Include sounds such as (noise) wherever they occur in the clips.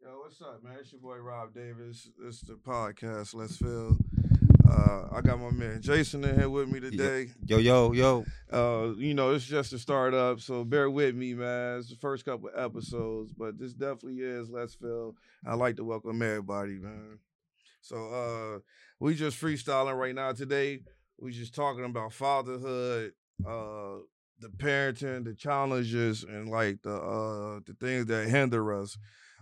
Yo, what's up, man? It's your boy Rob Davis. This is the podcast. Let's fail. Uh, I got my man Jason in here with me today. Yo, yo, yo. Uh, you know, it's just a startup, so bear with me, man. It's the first couple episodes, but this definitely is Let's Fail. I like to welcome everybody, man. So uh we just freestyling right now today. We just talking about fatherhood, uh the parenting, the challenges, and like the uh the things that hinder us.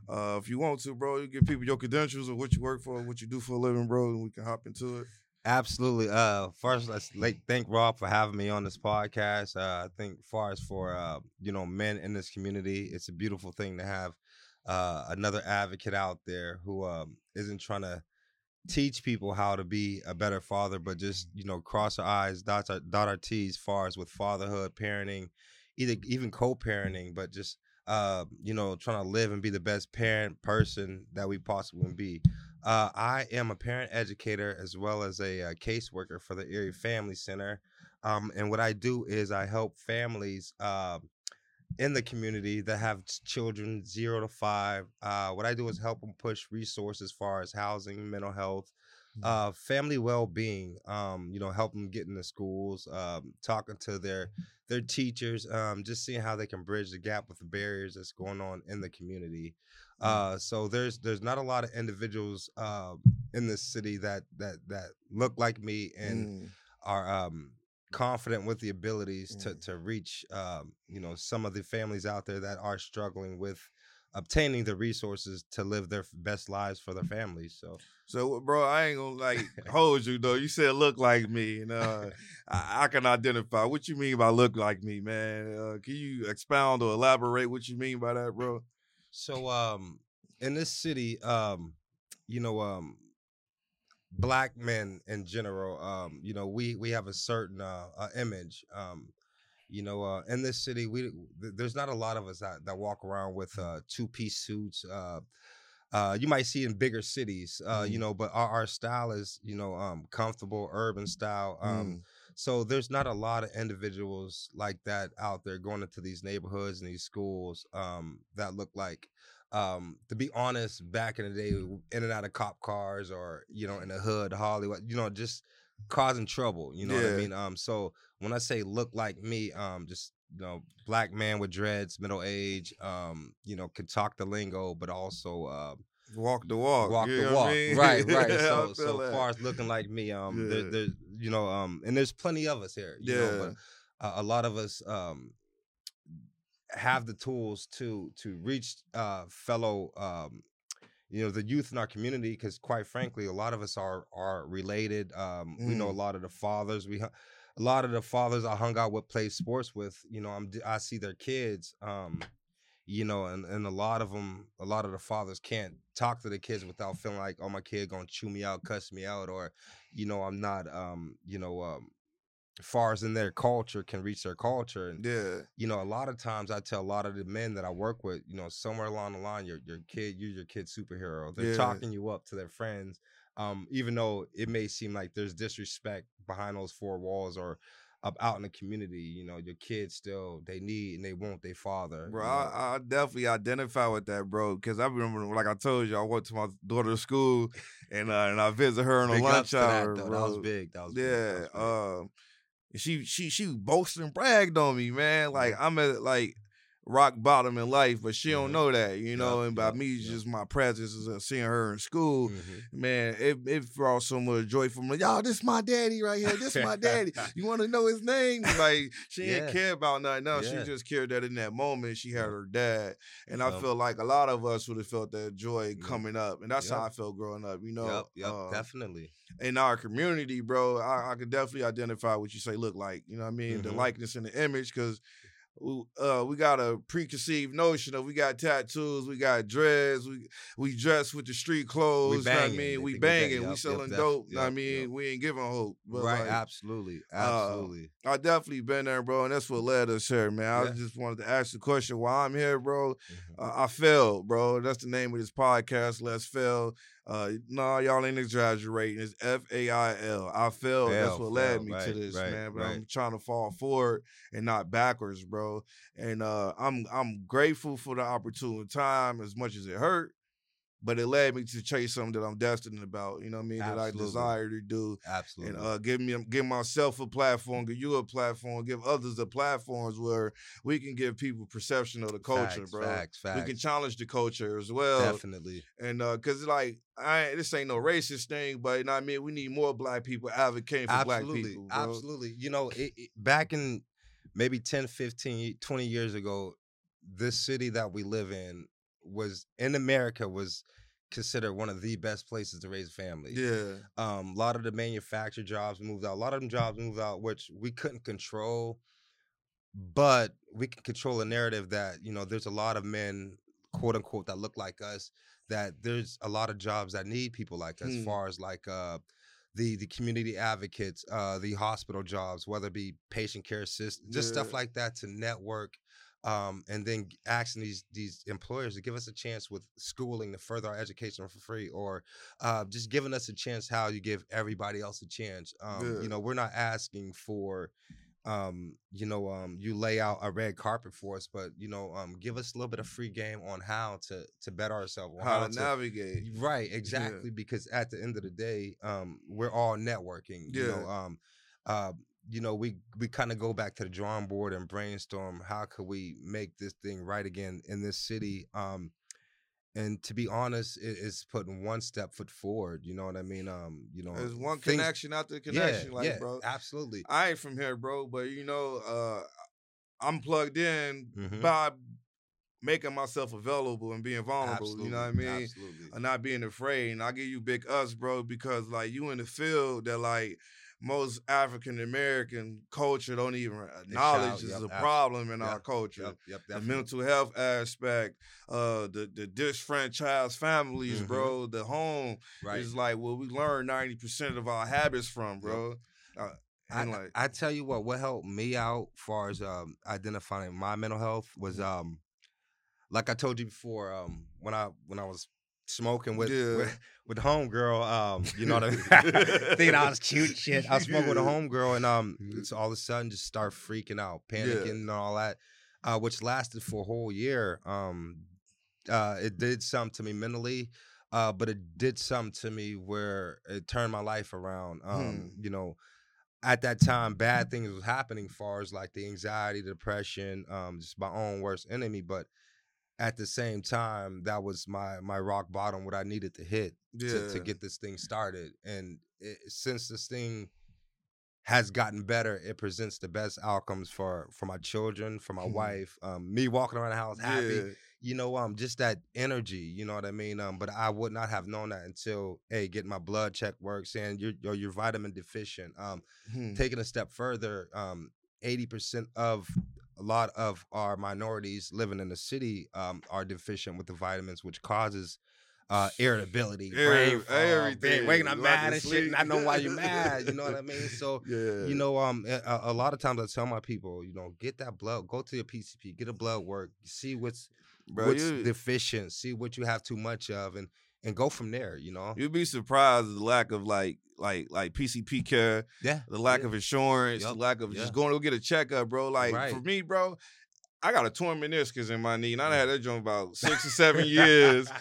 Uh, if you want to, bro, you give people your credentials or what you work for, what you do for a living, bro, and we can hop into it. Absolutely. Uh, first, let's like thank Rob for having me on this podcast. Uh, I think, far as for uh, you know, men in this community, it's a beautiful thing to have uh, another advocate out there who um, isn't trying to teach people how to be a better father, but just you know, cross our eyes, dot our, dot our T's, far as with fatherhood, parenting, either even co-parenting, but just uh, you know, trying to live and be the best parent person that we possibly can be. Uh, I am a parent educator as well as a, a caseworker for the Erie Family Center. Um, and what I do is I help families uh, in the community that have children zero to five. Uh, what I do is help them push resources as far as housing, mental health, mm-hmm. uh, family well-being. Um, you know, help them get into schools, um, talking to their their teachers, um, just seeing how they can bridge the gap with the barriers that's going on in the community. Mm-hmm. Uh, so there's there's not a lot of individuals uh, in this city that that that look like me and mm. are um, confident with the abilities mm. to to reach um, you know some of the families out there that are struggling with obtaining the resources to live their best lives for their families. So, so bro, I ain't gonna like (laughs) hold you though. You said look like me, and uh, I, I, can identify. What you mean by look like me, man? Uh, can you expound or elaborate what you mean by that, bro? So, um, in this city, um, you know, um, black men in general, um, you know, we we have a certain uh, uh image. Um, you know, uh, in this city, we there's not a lot of us that, that walk around with uh, two piece suits. Uh, uh, you might see in bigger cities, uh, mm. you know, but our, our style is, you know, um, comfortable urban style. Um, mm. So there's not a lot of individuals like that out there going into these neighborhoods and these schools um, that look like. Um, to be honest, back in the day, in and out of cop cars or you know in the hood, Hollywood, you know, just causing trouble. You know yeah. what I mean? Um, so when I say look like me, um, just you know, black man with dreads, middle age, um, you know, could talk the lingo, but also uh, walk the walk, walk the walk. I mean? Right, (laughs) right. so, so that. far as looking like me, um, yeah. there, there's you know, um, and there's plenty of us here. yeah, know, but uh, a lot of us um have the tools to to reach uh fellow um you know the youth in our community because quite frankly a lot of us are are related um mm. we know a mm. lot of the fathers we a lot of the fathers i hung out with play sports with you know i'm i see their kids um you know and and a lot of them a lot of the fathers can't talk to the kids without feeling like oh my kid gonna chew me out cuss me out or you know i'm not um you know um far as in their culture can reach their culture and yeah you know a lot of times i tell a lot of the men that i work with you know somewhere along the line your your kid you're your kid superhero they're yeah. talking you up to their friends um even though it may seem like there's disrespect behind those four walls or up out in the community you know your kids still they need and they want their father bro I, I, definitely identify with that bro because i remember like i told you i went to my daughter's school and uh, and i visit her in a lunch hour that, that, was big that was yeah big. That was uh, she she she boasted and bragged on me, man. Like I'm at like rock bottom in life, but she don't know that, you know. Yep, and by yep, me, yep. just my presence is seeing her in school, mm-hmm. man, it, it brought so much joy for me. Y'all, this my daddy right here. This my daddy. (laughs) you want to know his name? Like she yeah. didn't care about nothing else. Yeah. She just cared that in that moment she had her dad, and I feel like a lot of us would have felt that joy coming up, and that's how I felt growing up. You know, yep, yep, uh, definitely. In our community, bro, I, I could definitely identify what you say look like. You know what I mean? Mm-hmm. The likeness and the image, because uh, we got a preconceived notion of we got tattoos, we got dreads, we we dress with the street clothes. Banging, I mean, we banging, yep, we selling yep, dope. Yep, I mean, we ain't giving hope. right, like, absolutely, absolutely. Uh, I definitely been there, bro, and that's what led us here, man. I just wanted to ask the question why I'm here, bro. Mm-hmm. Uh, I failed, bro. That's the name of this podcast. Let's fail. Uh, no, y'all ain't exaggerating. It's F A I L. I failed. That's what led me right, to this, right, man. But right. I'm trying to fall forward and not backwards, bro. And uh, I'm I'm grateful for the opportune time as much as it hurt. But it led me to chase something that I'm destined about. You know what I mean? That I desire to do, Absolutely. and uh, give me give myself a platform, give you a platform, give others a platforms where we can give people perception of the culture, facts, bro. Facts, facts. We can challenge the culture as well. Definitely. And uh, cause like I this ain't no racist thing, but you know what I mean, we need more black people advocating for black absolutely people. Bro. absolutely you know it, it- back in maybe 10 15 20 years ago this city that we live in was in america was considered one of the best places to raise a family Yeah. um, a lot of the manufactured jobs moved out a lot of them jobs moved out which we couldn't control but we can control a narrative that you know there's a lot of men quote unquote that look like us that there's a lot of jobs that need people like us Hmm. as far as like uh the the community advocates uh the hospital jobs whether it be patient care assist just stuff like that to network um, and then asking these these employers to give us a chance with schooling to further our education for free, or uh, just giving us a chance how you give everybody else a chance. Um, Yeah. You know, we're not asking for, um, you know, um, you lay out a red carpet for us, but you know, um, give us a little bit of free game on how to to better ourselves, on How to navigate. Right, exactly. Because at the end of the day, um, we're all networking. You know, um, uh, you know, we we kind of go back to the drawing board and brainstorm how could we make this thing right again in this city. Um, and to be honest, it, it's putting one step foot forward. You know what I mean? Um, you know, There's one things- connection after connection, yeah, like yeah, bro. absolutely. I ain't from here, bro, but you know, uh, I'm plugged in Mhm. by making myself available and being vulnerable. You know what I mean? Absolutely. and not being afraid. And I give you big us, bro, because like you in the field that like most African American culture don't even acknowledge is yep, a problem in yep, our culture. Yep, The mental health aspect, uh, the the disfranchised families, Mhm. bro. The home right. is like where we learn ninety percent of our habits from, bro. Uh, I, like, I tell you what, what helped me out far as um, identifying my mental health was Mm-hmm. um, like I told you before, um, when I when I was smoking with Yeah. with, with the homegirl, um, you know what I mean? (laughs) Thinking I was cute shit. I was smoking with a Yeah. homegirl and um Mhm. it's all of a sudden just start freaking out, Yeah. panicking and all that. Uh, which lasted for a whole year. Um uh it did something to me mentally. Uh, but it did something to me where it turned my life around. Um, Hmm. you know, at that time bad things was happening far as like the anxiety the depression um just my own worst enemy but at the same time that was my my rock bottom what i needed to hit to, to get this thing started and it, since this thing has gotten better it presents the best outcomes for for my children for my (laughs) wife um me walking around the house happy yeah, you know, um, just that energy, you know what I mean? Um, but I would not have known that until, hey, getting my blood check work, saying you're you're, you're vitamin deficient. Um, Hmm. taking a step further, um, eighty percent of a lot of our minorities living in the city um, are deficient with the vitamins, which causes uh, irritability, brain fog, everything. waking up mad and shit, and I know why you're mad. You know what I (laughs) mean? So yeah, you know, um, a, a lot of times I tell my people, you know, get that blood, go to your PCP, get a blood work, see what's bro, what's you, deficient, see what you have too much of, and and go from there. You know, you'd be surprised at the lack of like like like PCP care, yeah, the lack yeah. of insurance, Yup, the lack of yeah. just going to go get a checkup, bro. Like for me, bro, I got a torn meniscus in my knee, and I had that joint about six or seven years. (laughs)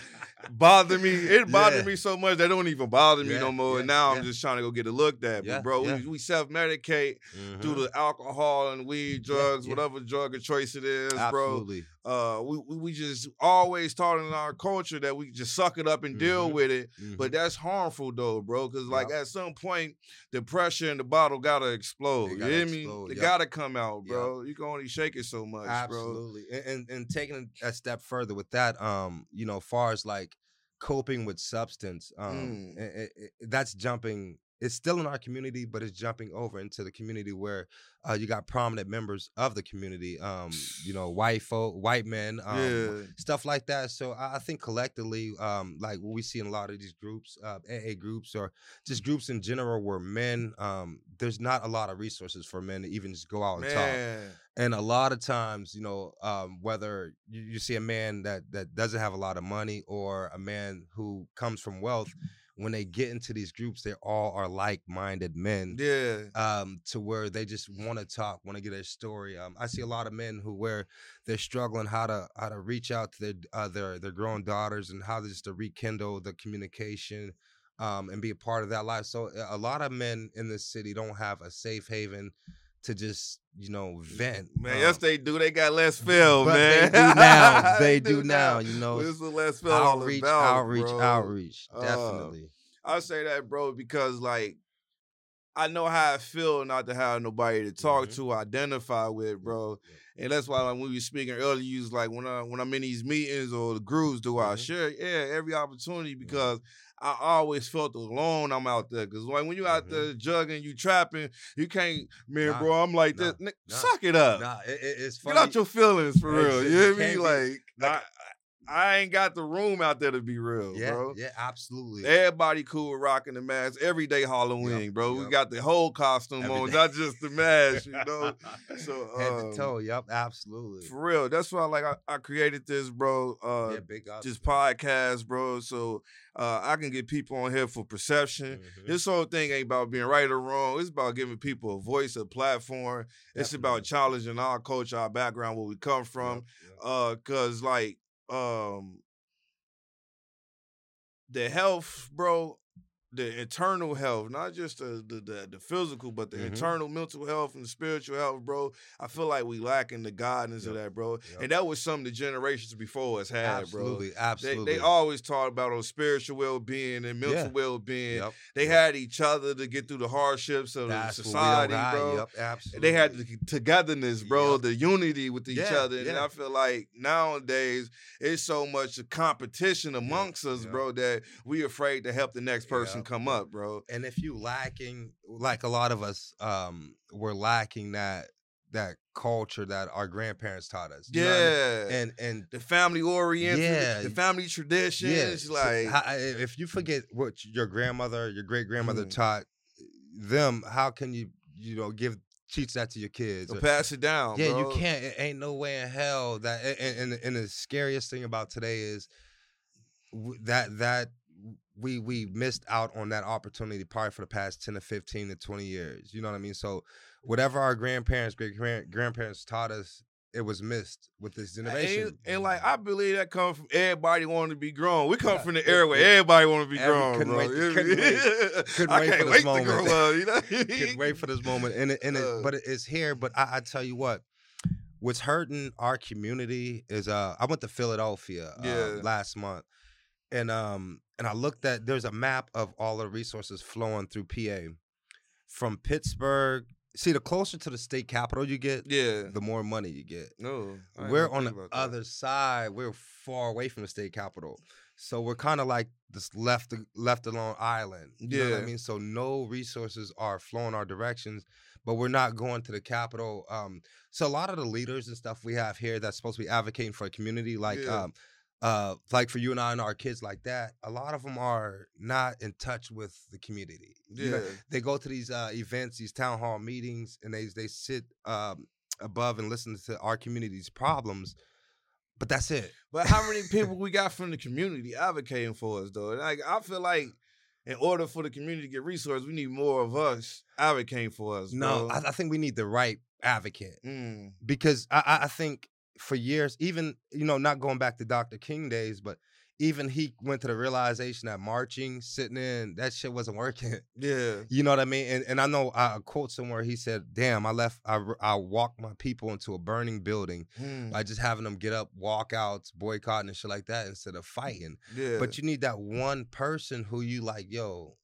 Bother me. It bothered Yeah. me so much that don't even bother me Yeah, no more. yeah, and now I'm just trying to go get it looked at. But bro, we, we self medicate through Mhm. the alcohol and weed, drugs, whatever drug of choice it is, bro absolutely, uh we, we just always taught in our culture that we just suck it up and deal Mhm. with it but Mhm. that's harmful though bro because like Yup. at some point the pressure in the bottle gotta explode It you gotta hear me explode, it gotta come out bro you can only shake it so much bro absolutely, and, and and taking a step further with that, um, you know, far as like coping with substance, um, Mm. i- i- i- that's jumping. It's still in our community, but it's jumping over into the community where uh, you got prominent members of the community. Um, you know, white folk, white men, um, yeah stuff like that. So I, I think collectively, um, like what we see in a lot of these groups, uh, AA groups, or just groups in general, where men, um, there's not a lot of resources for men to even just go out and talk. And a lot of times, you know, um, whether you, you see a man that that doesn't have a lot of money or a man who comes from wealth, when they get into these groups, they all are like-minded men. Yeah. Um, to where they just want to talk, want to get their story. Um, I see a lot of men who where they're struggling how to how to reach out to their uh, their their grown daughters and how to just to rekindle the communication um, and be a part of that life. So a lot of men in this city don't have a safe haven to just you know vent. Man, um, yes, they do. They got less (laughs) film, man. (laughs) they do now. They do now. You know, This is Let's Fail. outreach, about, outreach, bro. outreach. Uh, Definitely. I say that, bro, because like I know how I feel not to have nobody to talk Mhm. to, identify with, bro. And that's why like, when we were speaking earlier, you was like when I when I'm in these meetings or the groups, do I Mhm. share? Yeah, every opportunity because I always felt alone. I'm out there because like when you out Mhm. there jugging, you trapping, you can't, man, Nah, bro. I'm like nah, this. Nah, suck it up. Nah, it, it- it's Get out your feelings for real. you hear me? be- Like, like- I, ain't got the room out there to be real, yeah, bro. yeah, absolutely. Everybody cool with rocking the mask every day Halloween, bro. We got the whole costume Every on, day. not just the mask, you (laughs) know. So head um, to toe. Yep, absolutely. For real, that's why like I, I created this, bro. Uh, yeah, big up. this podcast, bro. So uh, I can get people on here for perception. Mhm. This whole thing ain't about being right or wrong. It's about giving people a voice, a platform. It's about challenging our culture, our background, where we come from. Yep, yep. Uh, cause like um the health, bro, the internal health, not just the the the, the physical, but the Mhm. internal mental health and the spiritual health, bro. I feel like we lacking the guidance of that, bro. Yep. And that was something the generations before us had, absolutely, bro. They, absolutely. they always talked about on spiritual well being and mental Yeah. well being. Yep, They yep. had each other to get through the hardships of That's the what we don't society, bro. Yep, absolutely. They had the togetherness, bro, Yep. the unity with each Yeah, other. And yeah. I feel like nowadays it's so much competition amongst us, bro, that we afraid to help the next person come up, bro. and if you lacking like a lot of us um, we're lacking that that culture that our grandparents taught us you know I mean? Yeah. and and the family oriented, Yeah. the family traditions, yeah so like how- if you forget what your grandmother your great grandmother Mhm. taught them how can you you know give teach that to your kids or- pass it down. yeah bro. you can't it ain't no way in hell that and, and, and the scariest thing about today is that that we we missed out on that opportunity probably for the past 10 to 15 to 20 years you know what i mean so whatever our grandparents great grandparents taught us it was missed with this generation And, and, like I believe that comes from everybody wanting to be grown. We come Yeah, from the era where yeah. everybody want to be Every- grown, couldn't bro. wait- couldn't wait- (laughs) couldn't I wait can't for this wait to moment. grow up. You know, couldn't wait for this moment and it, (laughs) and it, Uh. but it's here but I, I tell you what what's hurting our community is uh i went to philadelphia uh, Yeah. last month and um and i looked at there's a map of all the resources flowing through pa from pittsburgh see the closer to the state capital you get Yeah. the more money you get No, I we're on the about that. other side. We're far away from the state capital, so we're kind of like this left left alone island. You know what I mean? So no resources are flowing our directions, but we're not going to the capital. Um, so a lot of the leaders and stuff we have here that's supposed to be advocating for a community, like Yeah. um, uh, like for you and I and our kids like that. A lot of them are not in touch with the community. You know, Yeah. they go to these uh, events, these town hall meetings, and they they sit um, above and listen to our community's problems. But that's it. But how many people we got from the community advocating for us though? Like I feel like in order for the community to get resources, we need more of us advocating for us. No. I, I think we need the right advocate Mm. because I- I think for years, even you know, not going back to Dr. King days, but even he went to the realization that marching, sitting in, that shit wasn't working. (laughs) Yeah. You know what I mean? And and I know I quote somewhere he said, "Damn, I left. I I walked my people into a burning building Mm. by just having them get up, walkouts, boycotting and shit like that instead of fighting." Yeah. But you need that one person who you like, yo,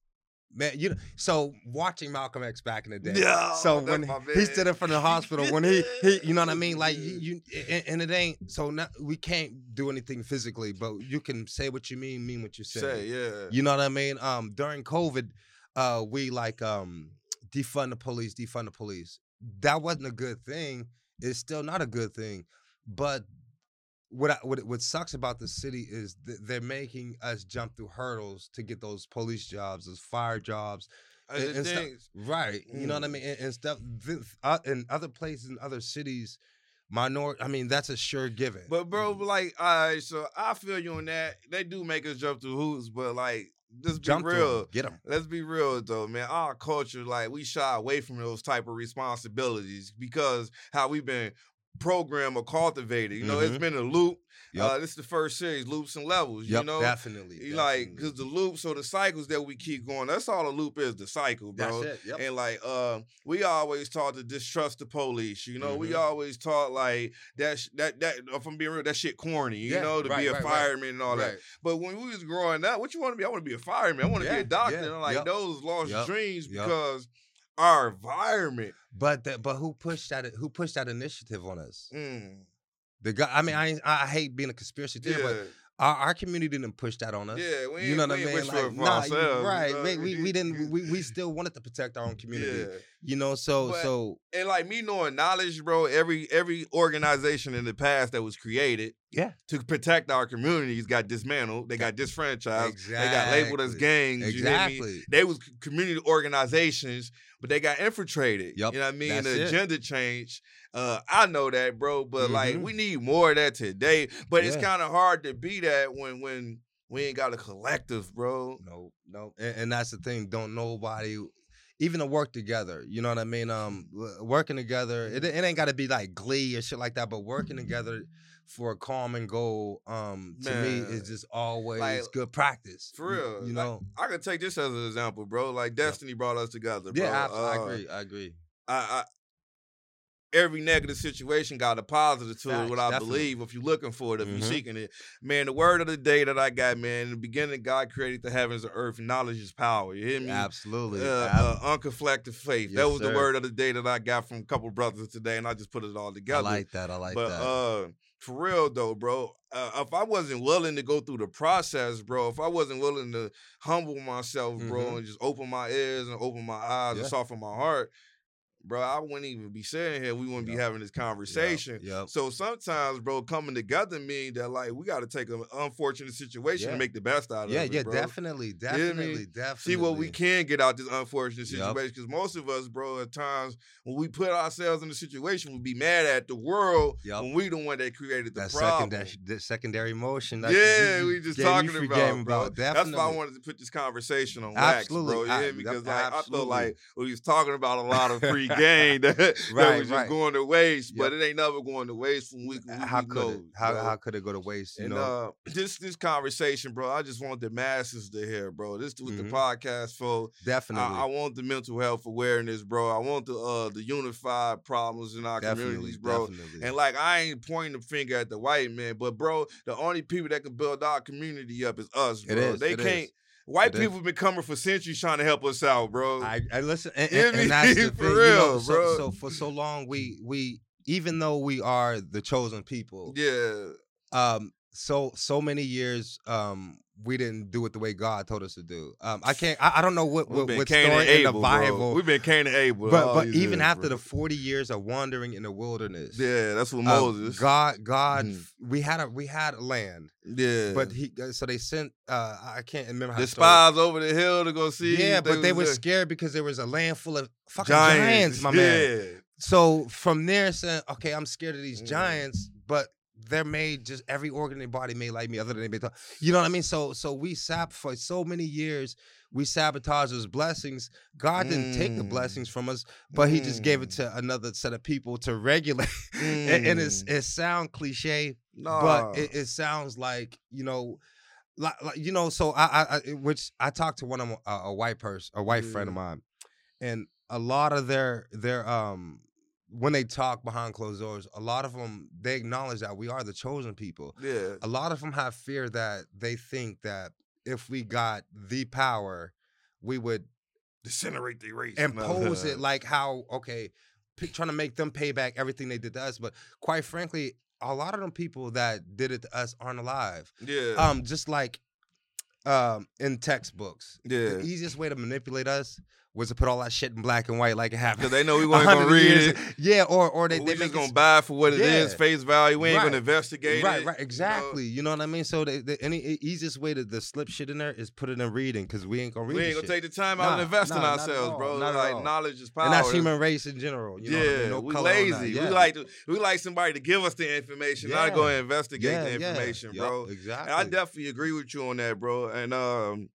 man. You know, so watching Malcolm X back in the day. Yeah, so when he stood in front of the hospital, when he he, you know what I mean, like you, you and, and it ain't. So now we can't do anything physically, but you can say what you mean, mean what you say. say, yeah. You know what I mean? Um, during COVID, uh, we like um defund the police, defund the police. That wasn't a good thing. It's still not a good thing. But what I, what what sucks about the city is th- they're making us jump through hurdles to get those police jobs, those fire jobs, And and- stuff- right? You know what I Mm. mean? And, and stuff th- uh, in other places, in other cities, minority. I mean, that's a sure given. But bro, like, all right, so I feel you on that. They do make us jump through hoops, but like be Jump 'em, real. get them. Let's be real though, man. Our culture, like, we shy away from those type of responsibilities because how we've been programmed or cultivated. You know, it's Mhm. been a loop. Yep. Uh, this is the first series, loops and levels. Yep, you know, definitely. You like because the loops or the cycles that we keep going. That's all a loop is. The cycle, bro. Yep. And like, uh, we always taught to distrust the police. You know, we Mhm. always taught like that. sh- That that. If I'm being real, that shit corny. You Yeah, know, to right, be a right, right. fireman and all that. But when we was growing up, what you want to be? I want to be a fireman. I want to be a doctor. yeah, and like those lost dreams because our environment. But the, but who pushed that? Who pushed that initiative on us? Mm, The guy. I mean, I I hate being a conspiracy yeah, theorist, but our, our community didn't push that on us. yeah. We ain't, You know what I mean? Like, nah, you- ourselves. you right? we, we, we didn't. We, we still wanted to protect our own community. Yeah. You know, so But- so and like me knowing knowledge, bro, every every organization in the past that was created Yeah. to protect our communities got dismantled. They got disfranchised. They got labeled as Exactly. gangs. You hear me? exactly. They was community organizations, but they got infiltrated. Yup, You know what I mean? that's the agenda change. Uh, I know that, bro. But like, Mhm. we need more of that today. But it's kind of hard to be that when when we ain't got a collective, bro. No, no, and, and that's the thing. Don't nobody even to work together. You know what I mean? Um, working together. It, it ain't got to be like Glee or shit like that. But working together for a common goal, um, to me is just always Like, good practice. for real, You like, know? I could take this as an example, bro. Like Destiny brought us together, bro. yeah, I, I Uh, agree. I agree. I, I every negative situation got a positive to it. What I definitely. believe, if you're looking for it, if Mhm. you're seeking it, man. The word of the day that I got, man. In the beginning, God created the heavens and earth. Knowledge is power. You hear me? Absolutely. Uh, uh, unconflicted faith. that Yes, was the word of the day that I got from a couple brothers today, and I just put it all I together. like that. I like but that. uh, for real though, bro, uh, if I wasn't willing to go through the process, bro, if I wasn't willing to humble myself, bro, Mhm. and just open my ears and open my eyes Yeah. and soften my heart, bro, I wouldn't even be sitting here. We wouldn't be having this conversation. Yep. So sometimes, bro, coming together mean that like we got to take an unfortunate situation Yeah. and make the best out of Yeah, it. yeah, bro. definitely, definitely, definitely. See what we can get out this unfortunate situation. Because most of us, bro, at times when we put ourselves in a situation, we be mad at the world when we the one that created the That problem. secondary, the secondary motion. that yeah, you- we just talking about, game bro. about. That's why I wanted to put this conversation on wax, bro. Absolutely. You I- Because like I feel like we was talking about a lot of free (laughs) game that, that was just right. going to waste, but Yep. it ain't never going to waste when we, we how we could it? How how could it go to waste? You And know, uh, this this conversation, bro, I just want the masses to hear, bro. This is what Mhm. the podcast for. definitely, I, I want the mental health awareness, bro. I want the uh the unified problems in our definitely, communities, bro. definitely. And like I ain't pointing the finger at the white man, but bro, the only people that can build our community up is us, bro. It is, they can't. is. White people have been coming for centuries trying to help us out, bro. I, I listen, and, and, and that's the (laughs) For thing, you know, real, so, bro. so for so long, we we even though we are the chosen people, yeah, um, so so many years, um, we didn't do it the way God told us to do. Um, I can't, I, I don't know what what, what story in the Abel, Bible, bro. We've been Cain and Abel, but but even years, after bro. the forty years of wandering in the wilderness, yeah, that's what um, Moses. God, God, Mhm. we had a we had a land, yeah, but he uh, so they sent. uh I can't remember how the spies over the hill to go see. Yeah, but they were there. scared because there was a land full of fucking giants, my man. (laughs) So from there, saying, okay, I'm scared of these Mhm. giants, but they're made just every organ in their body made like me, other than they made. You know what I mean? So so we sab for so many years. We sabotage those blessings. God didn't take the Mm. blessings from us, but He just gave it Mm. to another set of people to regulate. (laughs) and, and it's Mm. it sound cliche, Nah. but it, it sounds like you know like, you know so i i, which i talked to one of a, a white person a white friend of mine and a lot of their their um when they talk behind closed doors a lot of them they acknowledge that we are the chosen people yeah, a lot of them have fear that they think that if we got the power we would disintegrate the race. impose it (laughs) like how okay p- trying to make them pay back everything they did to us but quite frankly a lot of them people that did it to us aren't alive yeah, um just like um in textbooks yeah. the easiest way to manipulate us was to put all that shit in black and white like it happened Because they know we (laughs) weren't gonna read years- it. yeah or or they, they just gonna buy for what it is, Yeah. face value. We ain't Right. gonna investigate right it. right you know? exactly you know what i mean so the, the any easiest way to, to slip shit in there is put it in reading because we ain't gonna read We ain't gonna shit. take the time out Nah, and invest in nah, not at ourselves, bro. not like all. knowledge is power. and that's human race in general you know what I yeah, mean? no we color on that. lazy. Yeah. We like to, we like somebody to give us the information, not to go and investigate yeah, the information, bro. exactly And I definitely agree with you on that, bro. And um,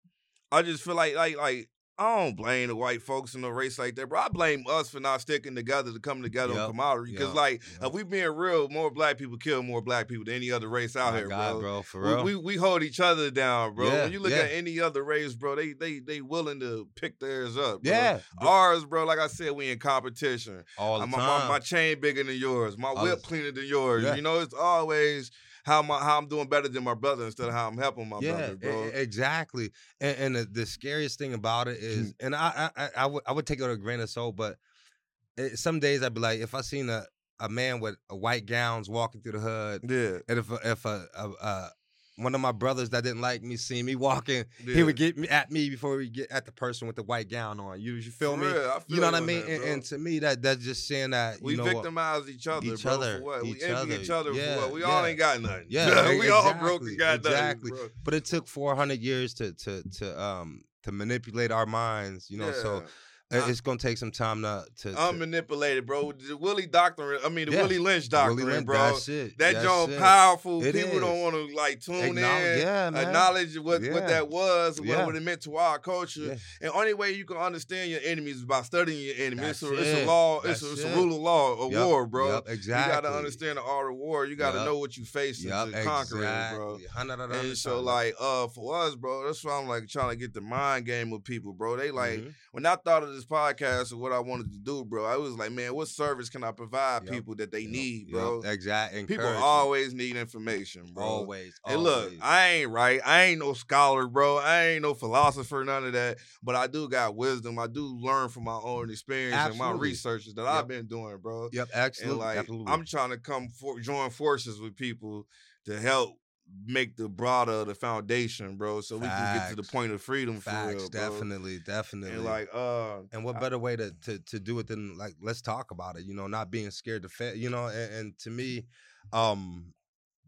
I just feel like like like I don't blame the white folks in the race like that, bro. I blame us for not sticking together to come together Yep, on camaraderie. Because yep, like yep. if we being real, more black people kill more black people than any other race out here, God, bro. bro, for We- real. We, we hold each other down, bro. Yeah, when you look yeah. at any other race, bro, they they they willing to pick theirs up. Bro. yeah, bro, Ours, bro, like I said, we in competition. all the my, time. my, my chain bigger than yours. My whip cleaner than yours. Yeah. You know, it's always how my how I'm doing better than my brother instead of how I'm helping my yeah, brother, bro. exactly. And, and the, the scariest thing about it is, mm. and I, I, I, I would, I would take it with a grain of salt, but it, some days I'd be like, if I seen a, a man with a white gowns walking through the hood, yeah. and if a, if a, a, a one of my brothers that didn't like me see me walking, yeah. he would get me at me before we get at the person with the white gown on. You, you feel For me? real, I You know what I mean? that, and, and to me, that that's just saying that we know victimize each other, Each bro. other, For what? each we envy other. each other Yeah, for what? We all ain't got nothing. Yeah, (laughs) we all broke exactly, and got exactly. nothing, bro. But it took 400 years to to to um to manipulate our minds, you know. So Yeah. It's gonna take some time to to, to unmanipulated, bro. The Willie doctrine, I mean the Yeah. Willie Lynch doctrine, Willie Lynch, bro. That's it. that that's joint it. powerful. It People don't want to like tune Acknowledge- in, yeah, man. acknowledge what, Yeah. what that was, Yeah. what, it meant to our culture. And only way you can understand your enemies is by studying your enemies. It's a, it's a law. It's a, it's a rule of law, a Yup, war, bro. yup, exactly. You got to understand the art of war. You got to Yup. know what you facing Yep, to conquer it, bro. And so, like, uh, for us, bro, that's why I'm like trying to get the mind game with people, bro. They like Mhm. when I thought of this podcast and what I wanted to do, bro. I was like, man, what service can I provide Yep, people that they Yep, need, yep, bro? Exactly. People always need information, bro. always. And look. I ain't right. I ain't no scholar, bro. I ain't no philosopher, none of that. But I do got wisdom. I do learn from my own experience and my researches that Yep. I've been doing, bro. Yep, And absolutely. like, absolutely. I'm trying to come for join forces with people to help make the broader the foundation, bro, so we can get to the point of freedom for Facts, real, bro. definitely, definitely. And like, uh, And what I- better way to, to to do it than like let's talk about it, you know, not being scared to fail, you know, and, and to me, um,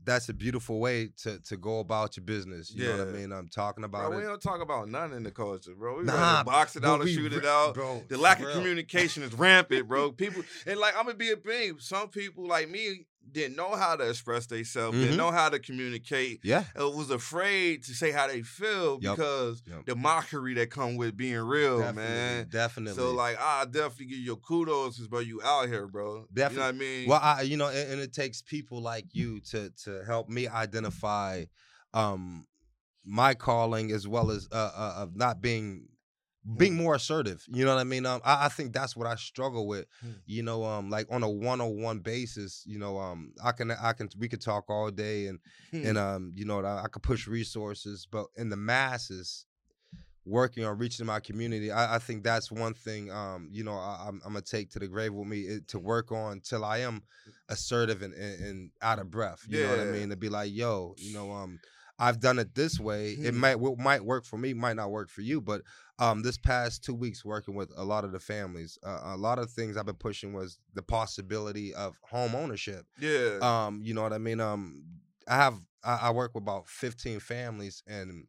that's a beautiful way to to go about your business. You know what I mean? I'm talking about bro, we don't talk about none in the culture, bro. We Nah, box it out and shoot it out. bro. The lack of real. communication is rampant, bro. People and like I'm gonna be a thing. Some people like me didn't know how to express themselves, Mhm. didn't know how to communicate. Yeah, it was afraid to say how they feel Yup, because yup. the mockery that come with being real, definitely, man. definitely. So like, I definitely give you kudos, because bro, you out here, bro. You know Definitely. what I mean? Well, I you know, and, and it takes people like you to to help me identify um my calling as well as uh, uh of not being being Mm. more assertive. You know what I mean? Um, I, I think that's what I struggle with. Mm. You know, um, like on a one on one basis. You know, um, I can I can we could talk all day and Hmm. and um, you know, I, I could push resources, but in the masses, working on reaching my community, I, I think that's one thing. Um, you know, I, I'm, I'm gonna take to the grave with me it, to work on till I am assertive and, and, and out of breath. You know what I mean? To be like, yo, you know, um, I've done it this way. It Hmm. might what might work for me, might not work for you, but um, this past two weeks working with a lot of the families, uh, a lot of things I've been pushing was the possibility of home ownership yeah. um you know what i mean um i have I, I work with about 15 families and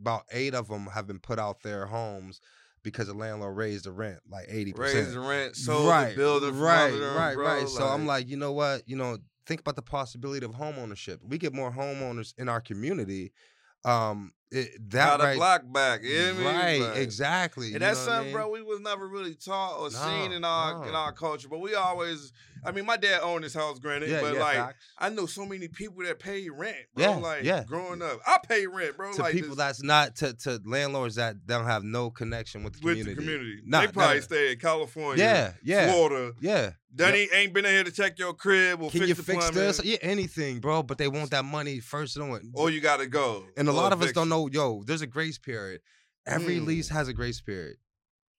about eight of them have been put out their homes because the landlord raised the rent like 80% Raise the rent, sold right the building from right right bro, right so i'm like you know what you know think about the possibility of home ownership we get more homeowners in our community um it, that got a right block back. You right Like- exactly And you that's know what I something, mean? bro, we was never really taught or seen in our in our culture. But we always, I mean, my dad owned his house, granted, yeah, but yeah, like facts. I know so many people that pay rent, bro. Yeah, like yeah. growing up, I pay rent, bro. to like people this- that's not to, to landlords that don't have no connection with the with community the community. Nah, they probably nah. stay in California, yeah yeah Florida. yeah Danny ain't been in here to check your crib or Can fix you the fix this? Yeah, anything, bro. But they want that money first. Don't- Or you gotta go. and a lot of us don't know. Yo, there's a grace period. Every Mm. lease has a grace period,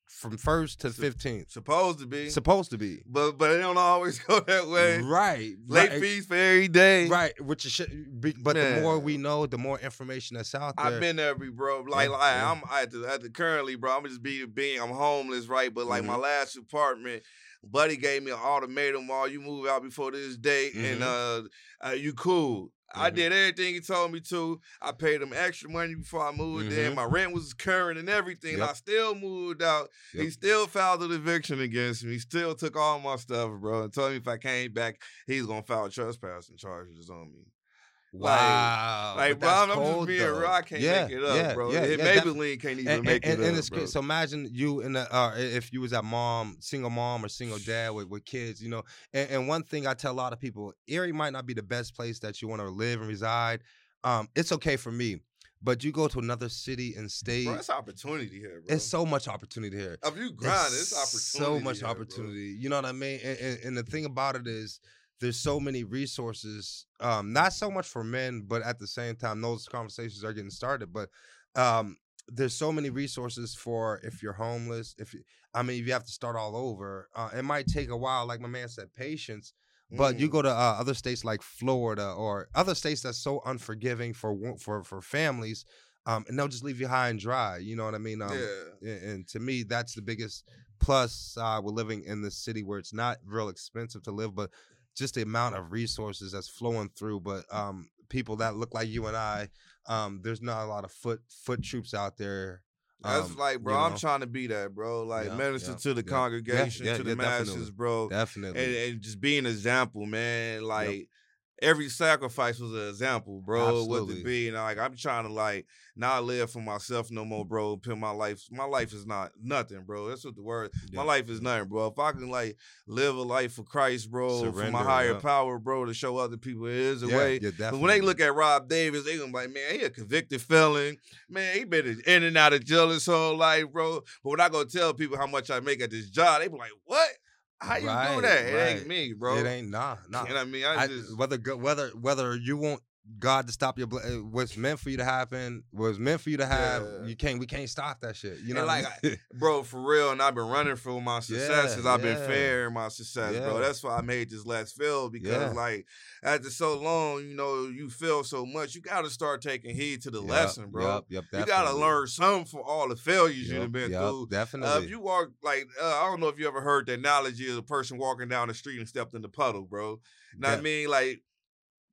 from first to fifteenth. Supposed to be, Supposed to be but but it don't always (laughs) go that way. right. Late right, fees for every day. Right, which is shit. be- But the more we know, the more information that's out there. I've been every bro. Like, like yeah. I'm at the, at the currently, bro. I'm just being being I'm homeless, right? But like my Mm-hmm. last apartment, buddy gave me an ultimatum: all you move out before this date, and uh, uh, you cool. I Mhm. did everything he told me to. I paid him extra money before I moved in. Mhm. My rent was current and everything. Yep. I still moved out. He still filed an eviction against me. He still took all my stuff, bro, and told me if I came back, he's gonna file trespassing charges on me. Wow. Like, bro, that's I'm, just being though. real. I can't Yeah, make it up, yeah, bro. yeah, It- yeah, Maybelline can't even and, make and, it and up, it's bro. so imagine you in the uh, if you was a mom, single mom or single dad with, with kids, you know. And, and one thing I tell a lot of people, Erie might not be the best place that you want to live and reside. Um, it's okay for me, but you go to another city and state. Bro, it's opportunity here, bro. it's so much opportunity here. if you grind, There's it's opportunity. So much here, bro. opportunity. You know what I mean? And, and, and the thing about it is, there's so many resources. Um, not so much for men, but at the same time, those conversations are getting started. But um, there's so many resources for if you're homeless. If you, I mean, if you have to start all over, uh, it might take a while. Like my man said, patience. But you Mm. go to uh, other states like Florida or other states that's so unforgiving for for for families, um, and they'll just leave you high and dry. You know what I mean? Um, yeah. and, and to me that's the biggest plus We're living in this city where it's not real expensive to live but just the amount of resources that's flowing through but um people that look like you and i um there's not a lot of foot foot troops out there That's um, like, bro, you I'm trying to be that, bro. Like, Yeah, minister yeah, to the yeah. congregation, to the masses, definitely. bro. definitely And, and just be an example, man. Like, every sacrifice was an example, bro. What Absolutely. to be. And like, I'm trying to, like, not live for myself no more, bro. Put my life, my life is not nothing, bro. That's what the word, my life is nothing, bro. If I can, like, live a life for Christ, bro, for my higher yeah. power, bro, to show other people there is a yeah, way. yeah, But when they look at Rob Davis, they gonna be like, man, he a convicted felon. Man, he been in and out of jail his whole life, bro. But when I go tell people how much I make at this job, they be like, what? How you do Right, that? It ain't me, bro. it ain't nah nah You know what I mean? I, I, just whether whether whether you want God to stop your bl- uh, what's meant for you to happen was meant for you to have Yeah. you can't we can't stop that shit you know And I like, bro, for real, and I've been running for my (laughs) successes. I've been yeah. fair in my success, bro. That's why I made this Let's Fail because, Yeah. like, after so long, you know, you feel so much. You got to start taking heed to the Yep, lesson, bro. Yep, yep, You got to learn something for all the failures you've been through. Definitely. Uh, if you walk like uh, I don't know if you ever heard the analogy of a person walking down the street and stepped in the puddle, bro. Know what I mean? Like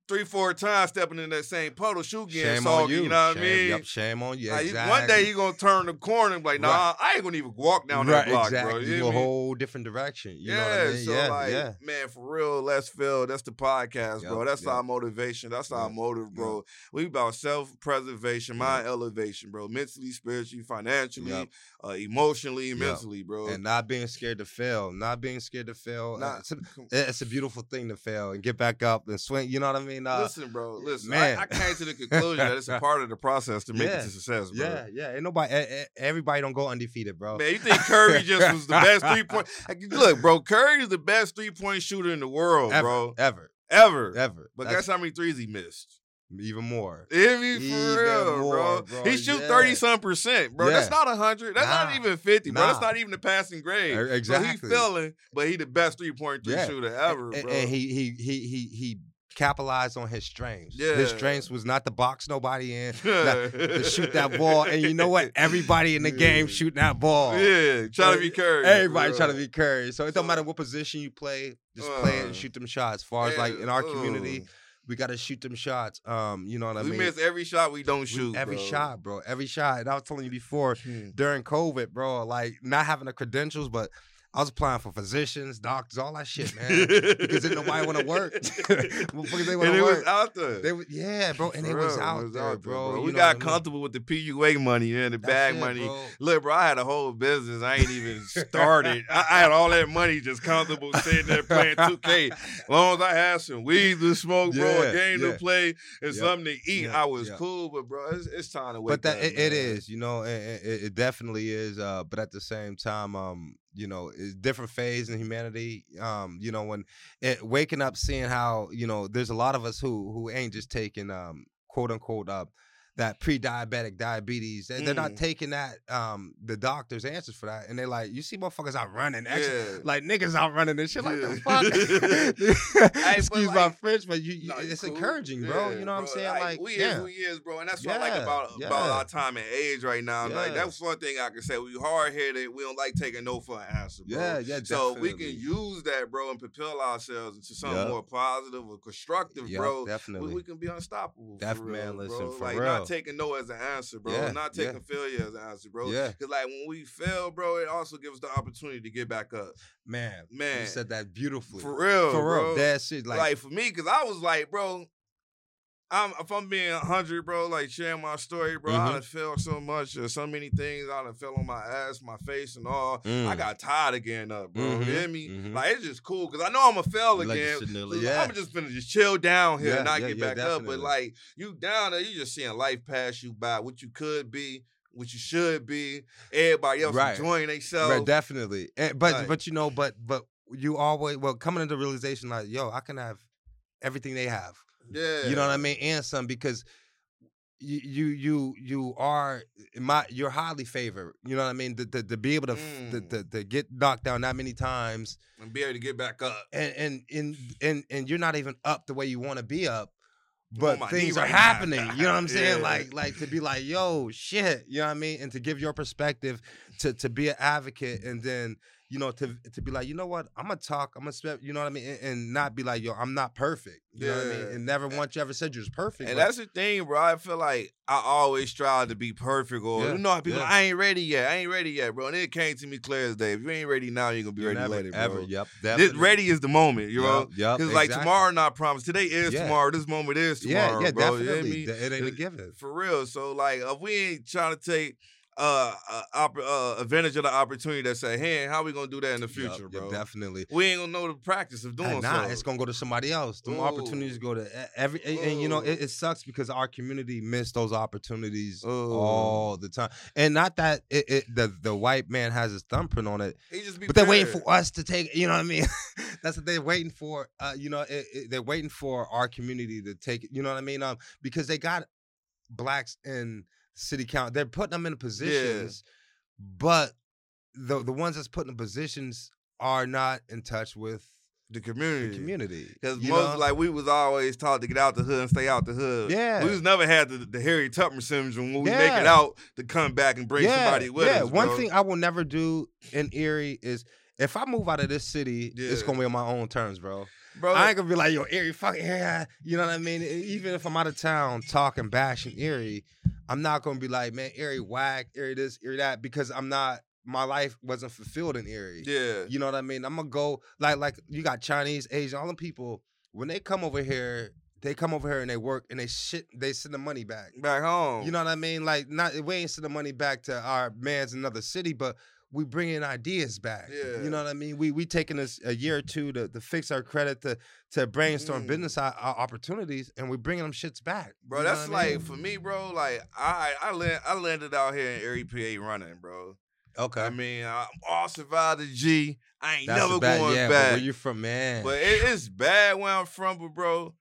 three, four times stepping in that same puddle, shoe getting soggy. you. You know what shame, I mean? Yep, shame on you. Like, exactly. one day you gonna turn the corner and be like, nah, Right. I ain't gonna even walk down right, that block, exactly. bro. You a whole different direction. You yeah, know what I mean? so yeah, like, yeah. man, for real, let's fail. That's the podcast, bro. That's yep. our motivation. That's our motive, bro. We about self preservation, mind elevation, bro. Mentally, spiritually, financially, Yep. uh, emotionally, Yep. mentally, bro. And not being scared to fail. Not being scared to fail. Uh, it's, a, (laughs) it's a beautiful thing to fail and get back up and swing. You know what I mean? Uh, listen, bro. Listen, man. I, I came to the conclusion that it's a (laughs) part of the process to make Yeah. it to success, bro. yeah, yeah. Ain't nobody. Everybody don't go undefeated, bro. Man, you think Curry (laughs) just was the best three point? Look, bro, Curry is the best three point shooter in the world, ever, bro. ever, Ever. ever. But That's guess how many threes he missed? even more. Hear me? For Even real, more, bro. bro. He shoot Yeah. 30 some percent, bro. That's Yeah. not 100. That's not even 50, bro. That's not even the passing grade. E- So Exactly. he feeling, but he the best three point three Yeah. shooter ever, and, bro. and he he he he he capitalized on his strengths. His strengths was not to box nobody in, (laughs) not to shoot that ball. And you know what? Everybody in the game shooting that ball. Yeah, trying to be Curry. Everybody trying to be Curry. So it don't matter what position you play, just play it Uh, and shoot them shots. As far as like in our community, uh, we got to shoot them shots. Um, you know what I we mean? We miss every shot we don't We- shoot. every bro. shot, bro. Every shot. And I was telling you before Hmm. during COVID, bro, like not having the credentials, but I was applying for physicians, doctors, all that shit, man. because didn't nobody want to work. (laughs) Motherfuckers, they want and to it work. was out there. They was, yeah, bro, and For it was real, out it was there, out bro. We You got I mean? comfortable with the PUA money and the That's bag it, money. bro. Look, bro, I had a whole business. I ain't even started. I, I had all that money just comfortable sitting there playing 2K. As (laughs) long as I had some weed to smoke, bro, Yeah, a game yeah. to play, and something to eat, I was cool. But bro, it's, it's time to wake but that up. it, it man. is, you know, it, it, it definitely is. Uh, but at the same time, um, you know, different phase in humanity. Um, you know, when it, waking up, seeing how you know, there's a lot of us who who ain't just taking um quote unquote uh that pre-diabetic diabetes. They, They're not Mm. taking that um the doctor's answers for that, and they're like, you see, motherfuckers out running, Yeah. like niggas out running and shit. Like Yeah. the fuck. (laughs) (laughs) but Excuse my French, but you, you- you it's cool. encouraging, bro. Yeah, you know what I'm saying? Like, we yeah. is who he is, bro, and that's what I like about about our time and age right now. Like that's one thing I can say. We hard headed. We don't like taking no for an answer, bro. Yeah, yeah, So we can use that, bro, and propel ourselves into something more positive or constructive, bro. definitely. We, we can be unstoppable. Def- for real, man, listen, bro. for like real. Not taking no as an answer, bro. Yeah, not yeah. taking failure as an answer, bro. Yeah. Cause like when we fail, bro, it also gives us the opportunity to get back up. Man, Man. you said that beautifully. For real, For real, bro. that shit. Like, Like, for me, cause I was like, bro, I'm if I'm being hundred, bro, like sharing my story, bro. I Mhm. done felt so much, uh, so many things. I done fell on my ass, my face, and all. I Mm. got tired of getting up, bro. You Mhm, hear me? mhm. Like it's just cool because I know I'm gonna fail like again. to sit there, So yeah. I'm just finna just chill down here Yeah, and not yeah, get back up. But like you down there, you just seeing life pass you by. What you could be, what you should be. Everybody else Right. enjoying themselves. Right, definitely. And, but Like- but you know, but but you always well coming into realization like, yo, I can have everything they have. Yeah, You know what I mean? And some because you you you you are my you're highly favored. You know what I mean? To, to, to be able to, f to, Mm. to to get knocked down that many times and be able to get back up. and and and and, and you're not even up the way you want to be up. But things are now. happening. You know what I'm saying? Yeah. Like like to be like, yo, shit. You know what I mean? And to give your perspective, to to be an advocate, and then you know to to be like, you know what? I'm gonna talk. I'm gonna spend. You know what I mean? And, and not be like, yo, I'm not perfect. You know what I mean? Yeah. And never once you ever said you was perfect. And that's the thing, bro. I feel like I always strive to be perfect, or Yeah, you know, people yeah. like, I ain't ready yet. I ain't ready yet, bro. And it came to me clear as day. If you ain't ready now, you ain't gonna be you ready never, later, bro. ever. Yep. This ready is the moment, you know. Yep. Because like exactly. tomorrow not promised. Today is Yeah. tomorrow. This moment is tomorrow, yeah, bro. You hear definitely. me? Th- It ain't a given. For real. So like, if we ain't trying to take uh, uh, uh advantage of the opportunity that's at hand, how we gonna do that in the future, yup, bro? definitely. We ain't gonna know the practice of doing And nah, so. it's gonna go to somebody else. Them opportunities go to every, and, and, you know it, it sucks because our community missed those opportunities Ooh. all the time. And not that it, it the the white man has his thumbprint on it, He just be but they're waiting for us to take. You know what I mean? (laughs) That's what they're waiting for. Uh, you know, they're waiting for our community to take. it. You know what I mean? Um, because they got blacks in city count. They're putting them in positions, but the the ones that's put in positions are not in touch with the the community. community. Because most know? like we was always taught to get out the hood and stay out the hood. Yeah. we was never had the, the Harriet Tubman syndrome when we make it out to come back and bring somebody with yeah. us. One bro. thing I will never do in Erie is if I move out of this city, it's gonna be on my own terms, bro. Bro, I ain't gonna be like, yo, Erie, fuck Erie. You know what I mean? Even if I'm out of town talking, bashing Erie, I'm not gonna be like, man, Erie whack, Erie this, Erie that, because I'm not. My life wasn't fulfilled in Erie. yeah, You know what I mean? I'm gonna go like like you got Chinese, Asian, all them people. When they come over here, they come over here and they work and they shit. They send the money back. back home. You know what I mean? Like not we ain't send the money back to our man's another city, but we bringing ideas back. Yeah. You know what I mean? We we taking us a year or two to, to fix our credit to to brainstorm Mm. business o- o- opportunities, and we bringing them shits back. bro. You That's I mean? like for me, bro. Like I I land, I landed out here in Erie, PA, running, bro. okay. I mean, I all survived the G. I ain't That's never bad, going yeah, back. where you from, man? But it, it's bad where I'm from, but bro,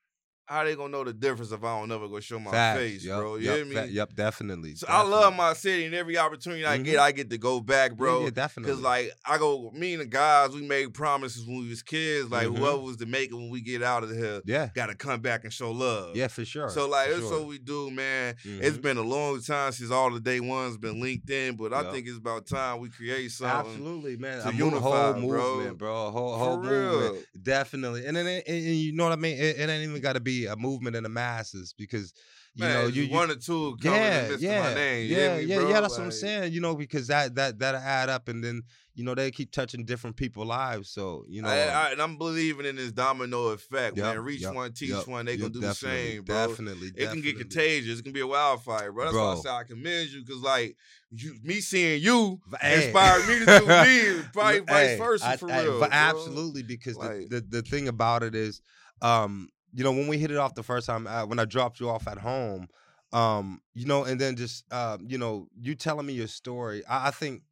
how they gonna know the difference if I don't never go show my Facts, face, yup, bro? You yup, hear me? fa- Yep, definitely. So I love my city and every opportunity I get, Mhm. I get to go back, bro. Yeah, definitely. Cause like I go, me and the guys, we made promises when we was kids. Like Mhm. whoever was to make it when we get out of here, yeah, gotta come back and show love. yeah, for sure. So like for that's sure. what we do, man. It's Mhm. been a long time since all the day ones been linked in, but I think it's about time we create something. Absolutely, man. to a mo- whole movement, bro. bro. A whole, whole movement. Definitely, and then and, and you know what I mean. It, it ain't even got to be a movement in the masses because you Man, know you, you one or two coming yeah yeah my name. Yeah me, yeah bro? yeah. That's what I'm saying. You know because that that that'll add up, and then you know they keep touching different people's lives. So you know, I, I, and I'm believing in this domino effect, Yup, man. Reach yup, one, teach yup, one, they gonna do the same, bro. Definitely, It can get contagious. It can be a wildfire, bro. That's why I Bro. say I commend you, cause like you, me seeing you Hey. inspired me to do me, (laughs) probably Look, vice hey, versa for real. But bro. absolutely, because Like- the, the the thing about it is, um, you know, when we hit it off the first time, uh, when I dropped you off at home, um, you know, and then just um, you know, you telling me your story. I, I think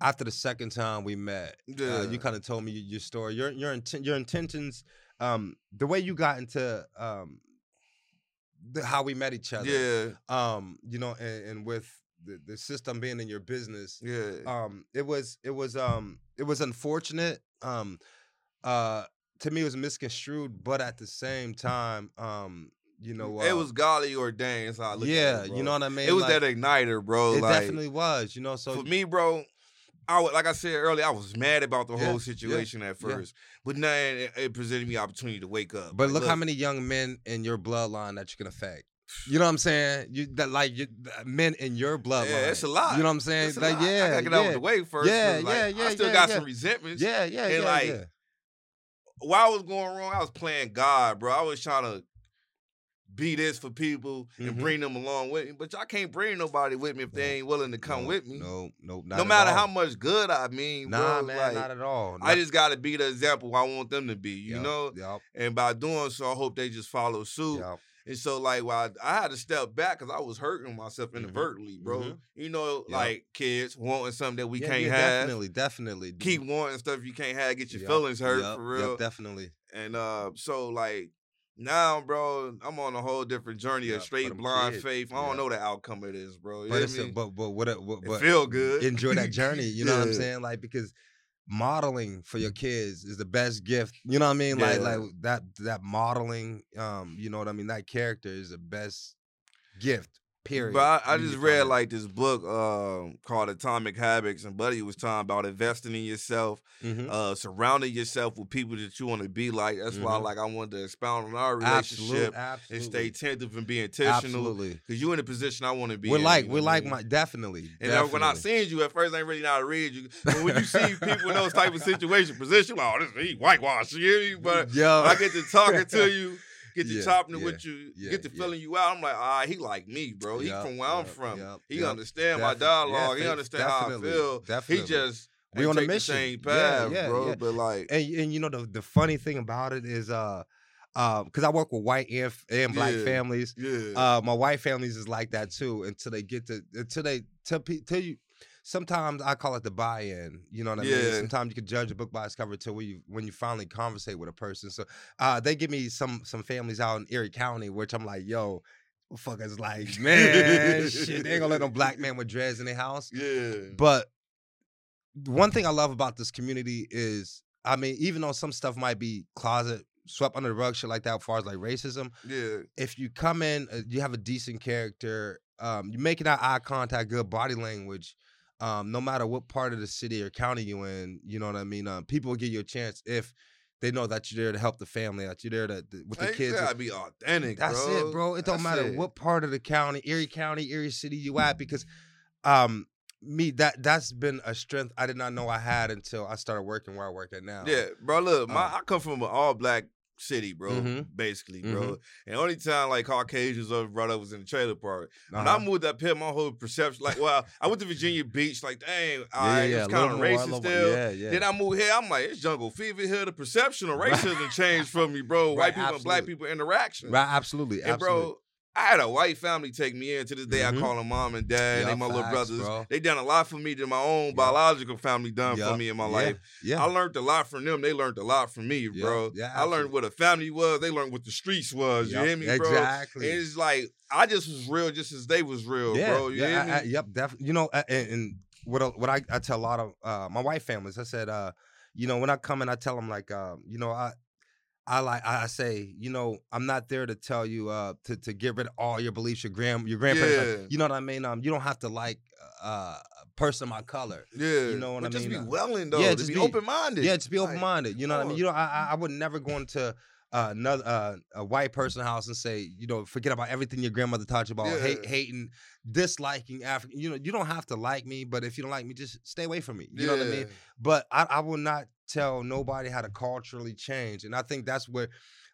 after the second time we met, uh, you kind of told me your story, your your inten- your intentions, um, the way you got into um, the, how we met each other, Yeah, um, you know, and, and with the, the system being in your business, yeah. um it was it was um it was unfortunate um uh to me it was misconstrued but at the same time um you know uh, it was godly ordained. How I look yeah at it, you know what i mean it was Like, that igniter, bro. it like, definitely was you know so for me, bro, I would, like I said earlier, I was mad about the Yeah, whole yeah, situation at yeah. first, but now it, it presented me opportunity to wake up. but Like, look, how many young men in your bloodline that you can affect you (sighs) know what I'm saying? You that like you, men in your bloodline. Yeah, it's a lot. You know what I'm saying? It's Like yeah, I gotta get yeah, out of the way first. Yeah, like, yeah, I still yeah, got yeah. some resentments. yeah, yeah, And, yeah, like, yeah. While I was going wrong, I was playing God, bro. I was trying to be this for people and Mhm. bring them along with me. But y'all can't bring nobody with me if they ain't willing to come No, with me. No, no, not no at matter how much good I mean, Nah, bro, man, like, not at all. I just gotta be the example I want them to be, you Yup, know? Yup. And by doing so, I hope they just follow suit. Yup. And so, like, while I, I had to step back because I was hurting myself Mhm, inadvertently, bro. mhm. You know, Yep. like kids wanting something that we Yeah, can't yeah, have. Definitely, definitely. Keep wanting stuff you can't have, get your Yup, feelings hurt yup, for real. definitely. and uh, so like now, bro, I'm on a whole different journey Yeah, of straight blind kids, faith. I don't yeah. know the outcome of this, bro. You But it's a, but but what what It feel good. enjoy that journey. (laughs) You know what I'm saying? Like because modeling for your kids is the best gift. You know what I mean? Like like that that modeling, um, you know what I mean? That character is the best gift. Period. But I, I just read like this book um, called Atomic Habits, and Buddy was talking about investing in yourself, Mhm. uh, surrounding yourself with people that you want to be like. That's why, Mhm. like, I wanted to expound on our relationship absolutely, absolutely. and stay attentive and be intentional. absolutely. Because you in the position I want to be. We're in, like you know we're I like mean? my definitely. And then when I definitely. seen you at first, I ain't really know how to read you. But when you see (laughs) people in those type of situation, position, like, oh, this he whitewash, you hear me? But yo, I get to talking to (laughs) you, get to Yeah, chopping it yeah, with you, yeah, get to feeling you out. I'm like, ah, he like me, bro. He Yup, from where I'm from. yup, he understand my dialogue. he understand how I feel. Definitely. He just We on a take the same path, bro. But like, and and you know the the funny thing about it is uh uh because I work with white and and black Yeah. families. yeah, Uh, my white families is like that too until they get to until they tell pe- tell you. Sometimes I call it the buy-in. You know what I mean. Sometimes you can judge a book by its cover till when you when you finally conversate with a person. So uh, they give me some some families out in Erie County, which I'm like, yo, what fuckers like, (laughs) man, shit, they ain't gonna let no black man with dreads in their house. yeah, But one thing I love about this community is, I mean, even though some stuff might be closet swept under the rug, shit like that, as far as like racism, yeah, if you come in, uh, you have a decent character, um, you're making that eye contact, good body language. Um, no matter what part of the city or county you in, you know what I mean. Um, people will give you a chance if they know that you're there to help the family, that you're there to, with the kids. gotta be authentic. That's bro. it, bro. It don't That's matter it. what part of the county, Erie County, Erie City you at, because um me that that's been a strength I did not know I had until I started working where I work at now. Yeah, bro. Look, my Uh, I come from an all black city, bro. Mhm. Basically, bro. And only time like Caucasians or brother was in the trailer park. When Uh-huh. I moved up here, my whole perception, like, well, I went to Virginia Beach, like, dang, all yeah, right, yeah, it's kind of racist more- still. Yeah, yeah. Then I moved here, I'm like, it's jungle fever here. The perception of Right. racism changed from me, bro. (laughs) Right, White people and black people interaction. right, absolutely, And absolutely. bro, I had a white family take me in. To this day, Mhm. I call them mom and dad. Yeah, they my little brothers. bro. They done a lot for me than my own Yeah. biological family done Yeah, for me in my life. Yeah, I learned a lot from them. They learned a lot from me, bro. yeah, I learned what a family was. They learned what the streets was. Yep, You hear me, bro? Exactly. And it's like I just was real, just as they was real, bro. You yeah, hear I- me? I- yep, definitely. You know, and, and what what I, I tell a lot of uh, my white families, I said, uh, you know, when I come and I tell them like, uh, you know, I. I like I say, you know, I'm not there to tell you uh to, to get rid of all your beliefs, your grand your grandparents. like, you know what I mean? Um, you don't have to like uh, a person my color. yeah, you know what but I just mean? Just be Uh, willing though. yeah, to just be, be- open minded. Yeah, just be open minded. You know what I mean? You know, I- I would never go into uh, another uh, a white person house and say, you know, forget about everything your grandmother taught you about hate, hating, disliking African. You know, you don't have to like me, but if you don't like me, just stay away from me. You know what I mean? But I, I will not tell nobody how to culturally change, and I think that's where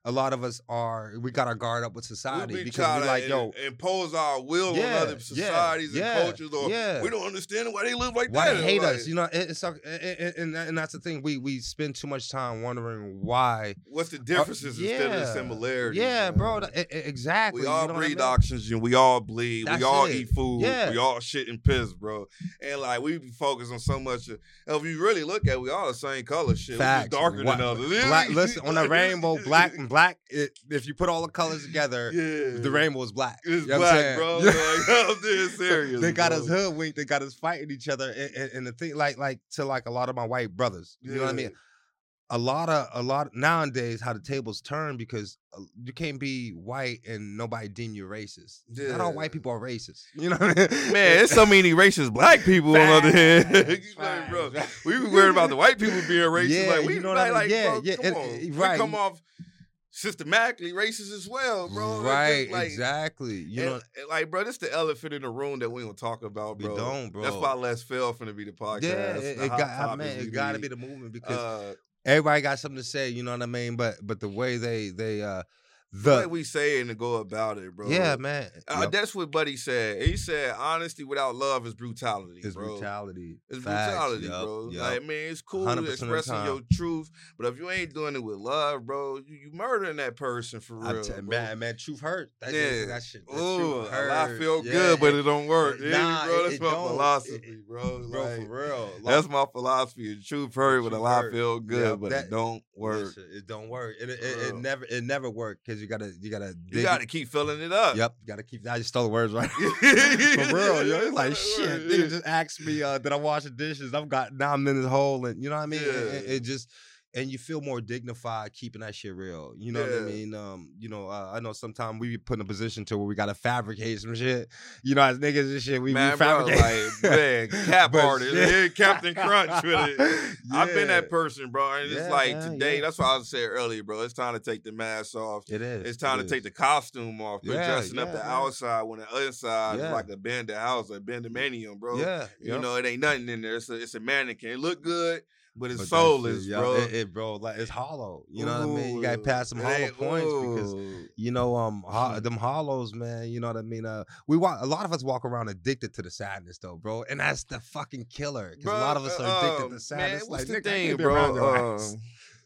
a lot of us are. We got our guard up with We society be because we're like, yo, impose our will Yeah, on other societies yeah, and cultures, or yeah. we don't understand why they live like why that. they hate Like, us? You know, it's like- and, and, and that's the thing. We we spend too much time wondering why. What's the differences instead of the Uh, similarities? Yeah, bro. exactly. We you all know what I breathe mean? oxygen. We all bleed. That's we all it. eat food. We all shit and piss, bro. And like we be focused on so much. Of, if you really look at, it, we all the same color. Shit, we Facts. darker Wha- than others. Black, listen, on a rainbow, black (laughs) and black. It, if you put all the colors together, (laughs) Yeah, the rainbow is black. It's You know what I'm black, bro. Like, (laughs) I'm dead (laughs) serious. they got bro. us hoodwinked. They got us fighting each other. And, and, and the thing, like, like to like a lot of my white brothers. You know what I mean? A lot of a lot nowadays, how the tables turn because uh, you can't be white and nobody deem you racist. Not all Yeah. white people are racist. You know what I mean? Man, there's so many racist black people on the other hand. Facts, like, bro, we be worried about the white people being racist. Yeah, like, we you know what like, I mean? like, Yeah, bro, yeah, come and- on. We right. come off systematically racist as well, bro. Right, like, exactly. You and- know, and, like, bro, this the elephant in the room that we don't talk about, We bro. don't, bro. That's why Let's Fail finna be the podcast. yeah, it, it got I mean, it got to be the movement because Uh, everybody got something to say. You know what I mean? But but the way they they uh the way we say it and go about it, bro. yeah, man. Uh, Yep. That's what Buddy said. He said, "Honesty without love is brutality." It's bro. brutality. It's Facts. brutality, Yup, bro. yup. Like, man, it's cool 100% of the expressing your truth, but if you ain't doing it with love, bro, you, you murdering that person for I real. bro. man, man, truth hurt. That, Yeah. that shit. That Ooh, hurt. lie feel Yeah, good, but it- it don't work. Yeah, bro, that's it my don't. philosophy, bro. (laughs) bro, Like, for real. Like, that's my philosophy. The truth hurt, but a hurt. feel good, but it don't work. it don't work. It, it, it, it never it never worked because you gotta you gotta You got to keep filling it up. Yep, you gotta keep. I just stole the words right. (laughs) For real, yo. It's like shit. Nigga just asked me, uh, did I wash the dishes? I've got now I'm in this hole, and you know what I mean. It- It, it just and you feel more dignified keeping that shit real. You know what I mean? Um, you know, uh, I know sometimes we be put in a position to where we gotta fabricate some shit. You know, as niggas and shit, we, man, we bro, fabricate. like man, (laughs) cap But artist, yeah, Captain Crunch with it. (laughs) I've been that person, bro, and it's like today. yeah. That's what I was saying earlier, bro. It's time to take the mask off. It is. It's time it to take the costume off. Yeah, dressing up the yeah. outside when the inside Yeah. is like a abandoned house, a abandoned bro. Yeah, You yep. know, it ain't nothing in there. It's a, it's a mannequin. It look good, but it's But soulless, shit, yo, bro. It, it, bro, like it's hollow. You know what I mean? You gotta pass some hollow ain't- points because you know, um, ho- them hollows, man. You know what I mean? Uh, we walk. A lot of us walk around addicted to the sadness, though, bro, and that's the fucking killer. Because a lot of us are addicted um, to sadness. Man, what's like, the thing, can't be around your bro? Um,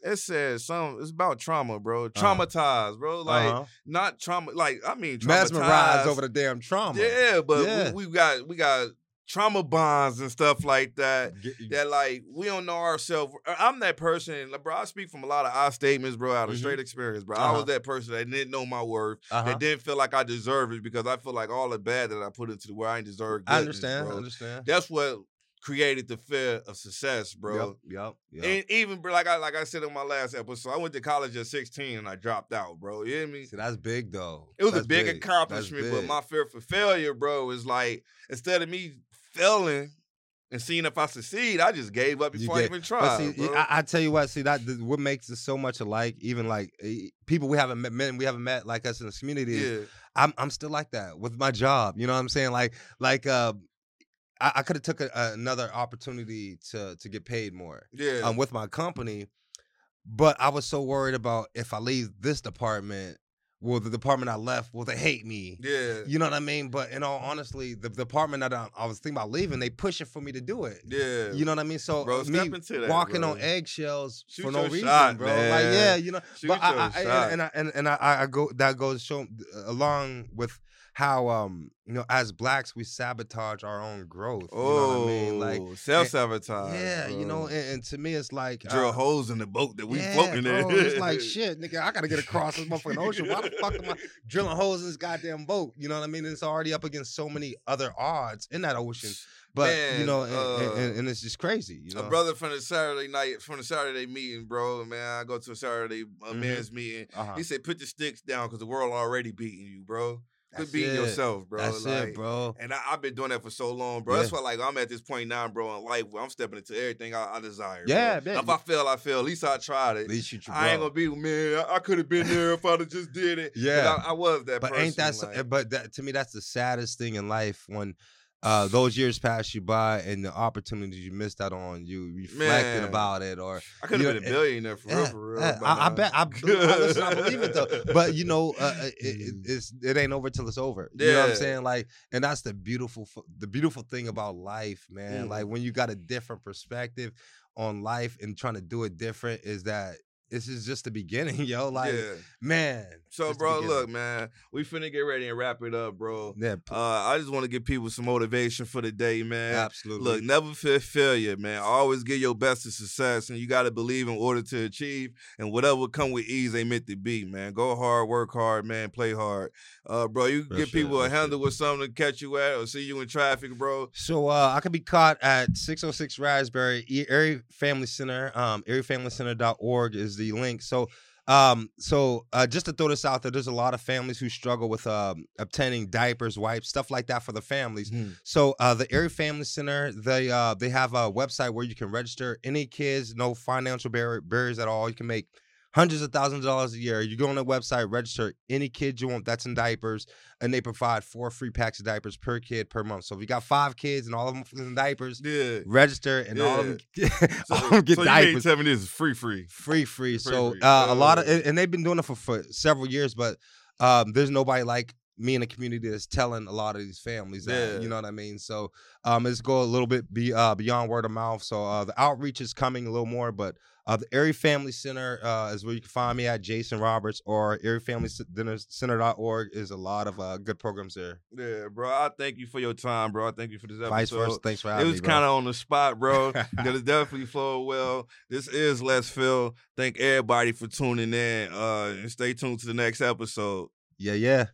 it says some. It's about trauma, bro. Uh-huh. Traumatized, bro. Like Uh-huh. not trauma. Like I mean, mesmerized traumatized over the damn trauma. Yeah, but Yeah. We, we got we got trauma bonds and stuff like that. That like we don't know ourselves. I'm that person, like, bro. I speak from a lot of I statements, bro, out of Mhm. straight experience, bro. I Uh-huh. was that person that didn't know my worth, uh-huh. that didn't feel like I deserved it because I feel like all the bad that I put into the world, I ain't deserve. I understand. I bro. understand. That's what created the fear of success, bro. Yep. Yep. yep. And even bro, like I like I said in my last episode, I went to college at 16 and I dropped out, bro. You hear me? See, that's big though. It was That's a big, That's accomplishment, but my fear for failure, bro, is like instead of me failing and seeing if I succeed, I just gave up before I even tried. see, bro. I, I tell you what, see that th- what makes us so much alike. Even like people we haven't met, men we haven't met like us in this community. yeah, I'm I'm still like that with my job. You know what I'm saying? Like like uh, I, I could have took a, another opportunity to to get paid more yeah, um with my company, but I was so worried about if I leave this department, will the department I left well, they hate me? yeah, You know what I mean? But in all honestly, the department that I, I was thinking about leaving, they pushing for me to do it. yeah. You know what I mean? So Bro, step me into that, walking bro. on eggshells Shoot for no reason, shot, bro. Like yeah, you know. Shoot but I, I, shot. and, and I and, and I, I go that goes show along with how um you know as blacks we sabotage our own growth. You know what I mean? Like self sabotage. yeah, you know, and, and to me it's like drill uh, holes in the boat that we yeah, floating bro, in. It's like shit, nigga. I gotta get across this motherfucking ocean. Why the fuck am I (laughs) drilling holes in this goddamn boat? You know what I mean? It's already up against so many other odds in that ocean. But you know, and, and- uh, and, and it's just crazy. You know, A brother from the Saturday night, from the Saturday meeting, bro. Man, I go to a Saturday uh, Mhm. men's meeting. Uh-huh. He said, "Put your sticks down, because the world already beating you, bro. Quit That's beating it. yourself, bro. That's like, it, bro. And I, I've been doing that for so long, bro. That's why, like, I'm at this point now, bro, in life where I'm stepping into everything I, I desire. Yeah, bro. man. If I fail, I fail. At least I tried it. At least you, tried. I ain't gonna be, man. I, I could have been there if I'd have just did it. Yeah. I, I was that. but person, ain't that so, eh, but that to me that's the saddest thing in life when uh, those years pass you by and the opportunities you missed out on you reflecting Man. about it or I could have been a billionaire for real, Yeah, for real. yeah, I, I bet I, (laughs) I, listen, I believe it though. But you know, uh, uh, it, it, it's it ain't over till it's over. You know what I'm saying? Like, and that's the beautiful the beautiful thing about life, man. Mm. Like when you got a different perspective on life and trying to do it different, is that this is just the beginning, (laughs) yo. Like, yeah. man. So, bro, look, man, we finna get ready and wrap it up, bro. yeah, Uh, I just want to give people some motivation for the day, man. absolutely. Look, never fear failure, man. Always give your best to success, and you got to believe in order to achieve. And whatever come with ease, ain't meant to be, man. Go hard, work hard, man. Play hard, uh, bro. You can sure, people a handle with something to catch you at, or see you in traffic, bro. So uh, I could be caught at 606 Raspberry, Erie Family Center. Um, ErieFamilyCenter.org is the link. So, um, so uh, just to throw this out there, there's a lot of families who struggle with um, obtaining diapers, wipes, stuff like that for the families. So uh, the Erie Family Center, they uh, they have a website where you can register any kids, no financial barrier, barriers at all. You can make hundreds of thousands of dollars a year. You go on the website, register any kid you want that's in diapers, and they provide four free packs of diapers per kid per month. So if you got five kids and all of them in diapers, Yeah. register and all of them, (laughs) So, all of them get so you diapers tell me this is free, free. free, free. (laughs) So free. uh, a lot of, Oh. and and they've been doing it for, for several years, but um, there's nobody like me in the community that's telling a lot of these families that, Yeah. you know what I mean? So um, let's go a little bit be, uh, beyond word of mouth. So uh, the outreach is coming a little more, but uh, the Erie Family Center uh, is where you can find me at Jason Roberts or ErieFamilyCenter.org is a lot of uh, good programs there. Yeah, bro. I thank you for your time, bro. I thank you for this episode. Vice versa. Thanks for having It was kind of on the spot, bro. (laughs) It definitely flowed well. This is Let's Fail. Thank everybody for tuning in. Uh, and stay tuned to the next episode. Yeah, yeah.